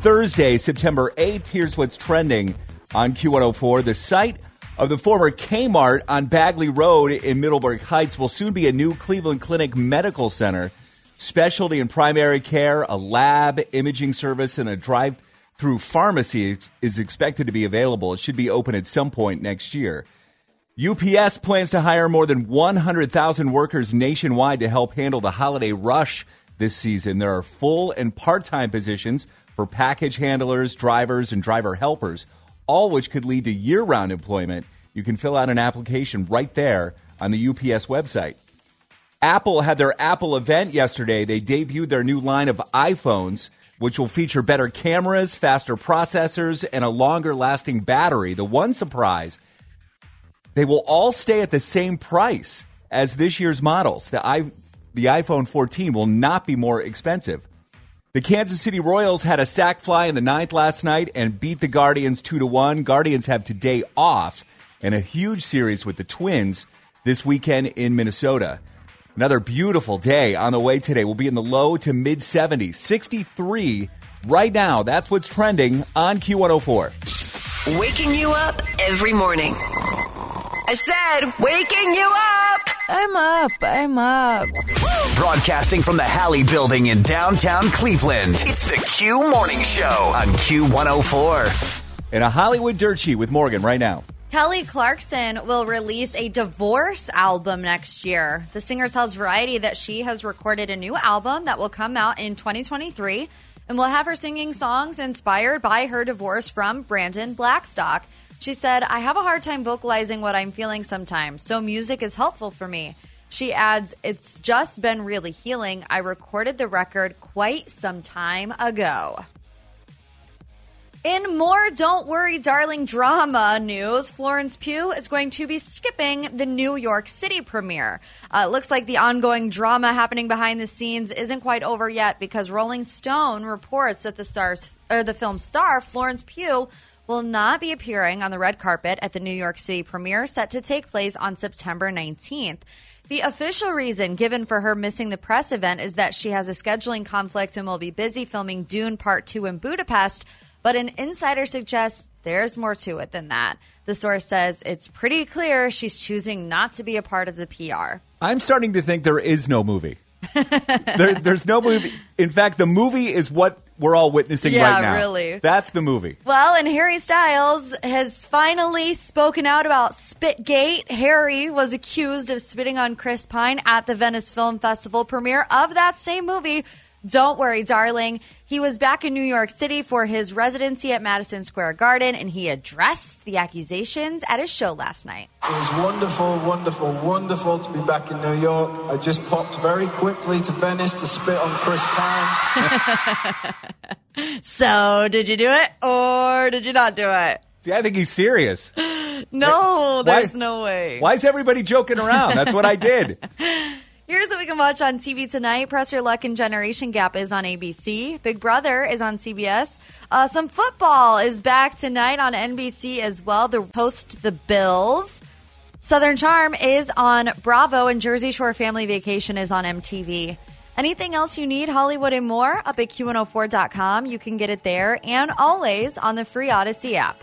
Thursday, September 8th. Here's what's trending on Q104. The site of the former Kmart on Bagley Road in Middleburg Heights will soon be a new Cleveland Clinic Medical Center. Specialty and primary care, a lab, imaging service, and a drive through pharmacy is expected to be available. It should be open at some point next year. UPS plans to hire more than 100,000 workers nationwide to help handle the holiday rush this season. There are full and part time positions for package handlers, drivers, and driver helpers, all which could lead to year round employment. You can fill out an application right there on the UPS website. Apple had their Apple event yesterday. They debuted their new line of iPhones, which will feature better cameras, faster processors, and a longer lasting battery. The one surprise they will all stay at the same price as this year's models. The, I, the iPhone 14 will not be more expensive. The Kansas City Royals had a sac fly in the ninth last night and beat the Guardians 2 to 1. Guardians have today off and a huge series with the Twins this weekend in Minnesota. Another beautiful day on the way today. We'll be in the low to mid 70s, 63 right now. That's what's trending on Q104. Waking you up every morning. I said, waking you up. I'm up. I'm up. Broadcasting from the Halle Building in downtown Cleveland. It's the Q Morning Show on Q104. And a Hollywood dirt sheet with Morgan right now. Kelly Clarkson will release a divorce album next year. The singer tells Variety that she has recorded a new album that will come out in 2023 and will have her singing songs inspired by her divorce from Brandon Blackstock. She said, I have a hard time vocalizing what I'm feeling sometimes, so music is helpful for me. She adds, It's just been really healing. I recorded the record quite some time ago. In more Don't Worry Darling drama news, Florence Pugh is going to be skipping the New York City premiere. Uh, it looks like the ongoing drama happening behind the scenes isn't quite over yet because Rolling Stone reports that the stars or the film star Florence Pugh will not be appearing on the red carpet at the New York City premiere set to take place on September 19th. The official reason given for her missing the press event is that she has a scheduling conflict and will be busy filming Dune Part 2 in Budapest. But an insider suggests there's more to it than that. The source says it's pretty clear she's choosing not to be a part of the PR. I'm starting to think there is no movie. there, there's no movie. In fact, the movie is what we're all witnessing Yeah, right now. really. That's the movie. Well, and Harry Styles has finally spoken out about Spitgate. Harry was accused of spitting on Chris Pine at the Venice Film Festival premiere of that same movie. Don't worry, darling. He was back in New York City for his residency at Madison Square Garden, and he addressed the accusations at his show last night. It was wonderful, wonderful, wonderful to be back in New York. I just popped very quickly to Venice to spit on Chris Pine. So, did you do it or did you not do it? See, I think he's serious. No, Why- there's no way. Why is everybody joking around? That's what I did. Here's what we can watch on TV tonight. Press Your Luck and Generation Gap is on ABC. Big Brother is on CBS. Uh, some football is back tonight on NBC as well. The host the Bills. Southern Charm is on Bravo, and Jersey Shore Family Vacation is on MTV. Anything else you need, Hollywood and more, up at Q104.com. You can get it there and always on the free Audacy app.